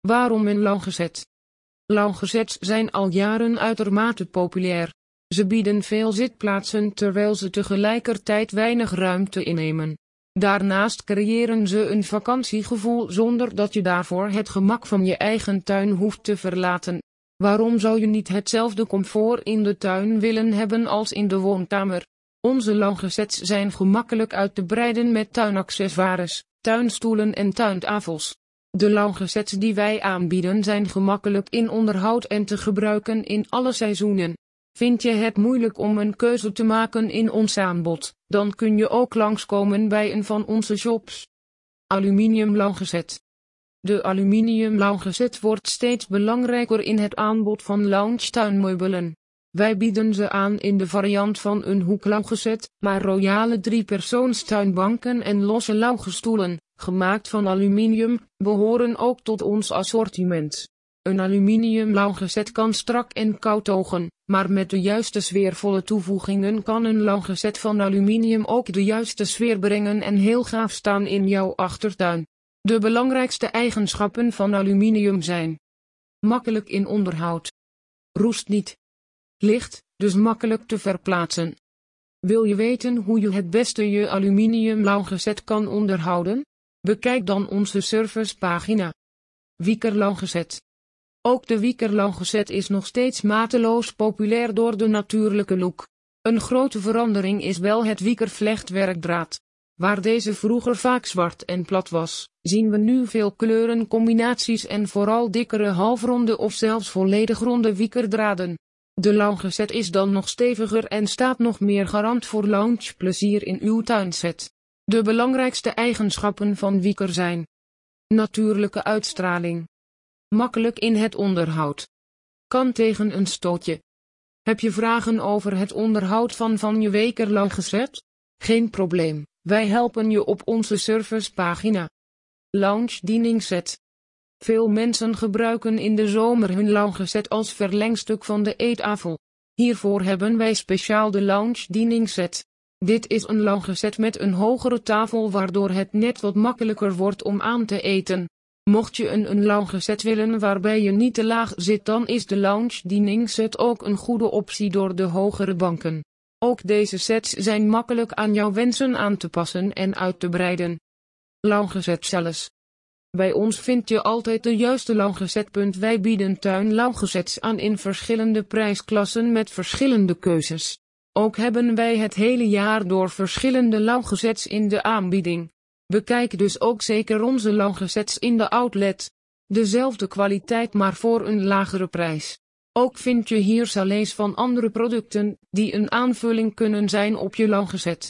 Waarom een Langezet? Loungezets zijn al jaren uitermate populair. Ze bieden veel zitplaatsen terwijl ze tegelijkertijd weinig ruimte innemen. Daarnaast creëren ze een vakantiegevoel zonder dat je daarvoor het gemak van je eigen tuin hoeft te verlaten. Waarom zou je niet hetzelfde comfort in de tuin willen hebben als in de woonkamer? Onze loungezets zijn gemakkelijk uit te breiden met tuinaccessoires, tuinstoelen en tuintafels. De loungezets die wij aanbieden zijn gemakkelijk in onderhoud en te gebruiken in alle seizoenen. Vind je het moeilijk om een keuze te maken in ons aanbod, dan kun je ook langskomen bij een van onze shops. Aluminium loungezet. De aluminium loungezet wordt steeds belangrijker in het aanbod van lounge tuinmeubelen. Wij bieden ze aan in de variant van een hoekloungezet, maar royale driepersoonstuinbanken en losse loungestoelen, gemaakt van aluminium, behoren ook tot ons assortiment. Een aluminium loungezet kan strak en koud ogen, maar met de juiste sfeervolle toevoegingen kan een loungezet van aluminium ook de juiste sfeer brengen en heel gaaf staan in jouw achtertuin. De belangrijkste eigenschappen van aluminium zijn makkelijk in onderhoud, roest niet, licht, dus makkelijk te verplaatsen. Wil je weten hoe je het beste je aluminium loungezet kan onderhouden? Bekijk dan onze servicepagina. Wieker loungezet. Ook de Wieker loungezet is nog steeds mateloos populair door de natuurlijke look. Een grote verandering is wel het Wieker vlechtwerkdraad. Waar deze vroeger vaak zwart en plat was, zien we nu veel kleurencombinaties en vooral dikkere halfronde of zelfs volledig ronde wiekerdraden. De loungezet is dan nog steviger en staat nog meer garant voor loungeplezier in uw tuinset. De belangrijkste eigenschappen van wieker zijn natuurlijke uitstraling, makkelijk in het onderhoud, kan tegen een stootje. Heb je vragen over het onderhoud van van je weker loungezet? Geen probleem, wij helpen je op onze servicepagina. Lounge dieningset. Veel mensen gebruiken in de zomer hun loungezet als verlengstuk van de eettafel. Hiervoor hebben wij speciaal de lounge dieningset. Dit is een loungezet met een hogere tafel waardoor het net wat makkelijker wordt om aan te eten. Mocht je een, een willen waarbij je niet te laag zit dan is de lounge dieningset ook een goede optie door de hogere banken. Ook deze sets zijn makkelijk aan jouw wensen aan te passen en uit te breiden. Loungezet zelfs. Bij ons vind je altijd de juiste loungezetpunt. Wij bieden tuin loungezets aan in verschillende prijsklassen met verschillende keuzes. Ook hebben wij het hele jaar door verschillende loungezets in de aanbieding. Bekijk dus ook zeker onze loungezets in de outlet. Dezelfde kwaliteit maar voor een lagere prijs. Ook vind je hier salés van andere producten, die een aanvulling kunnen zijn op je loungezet.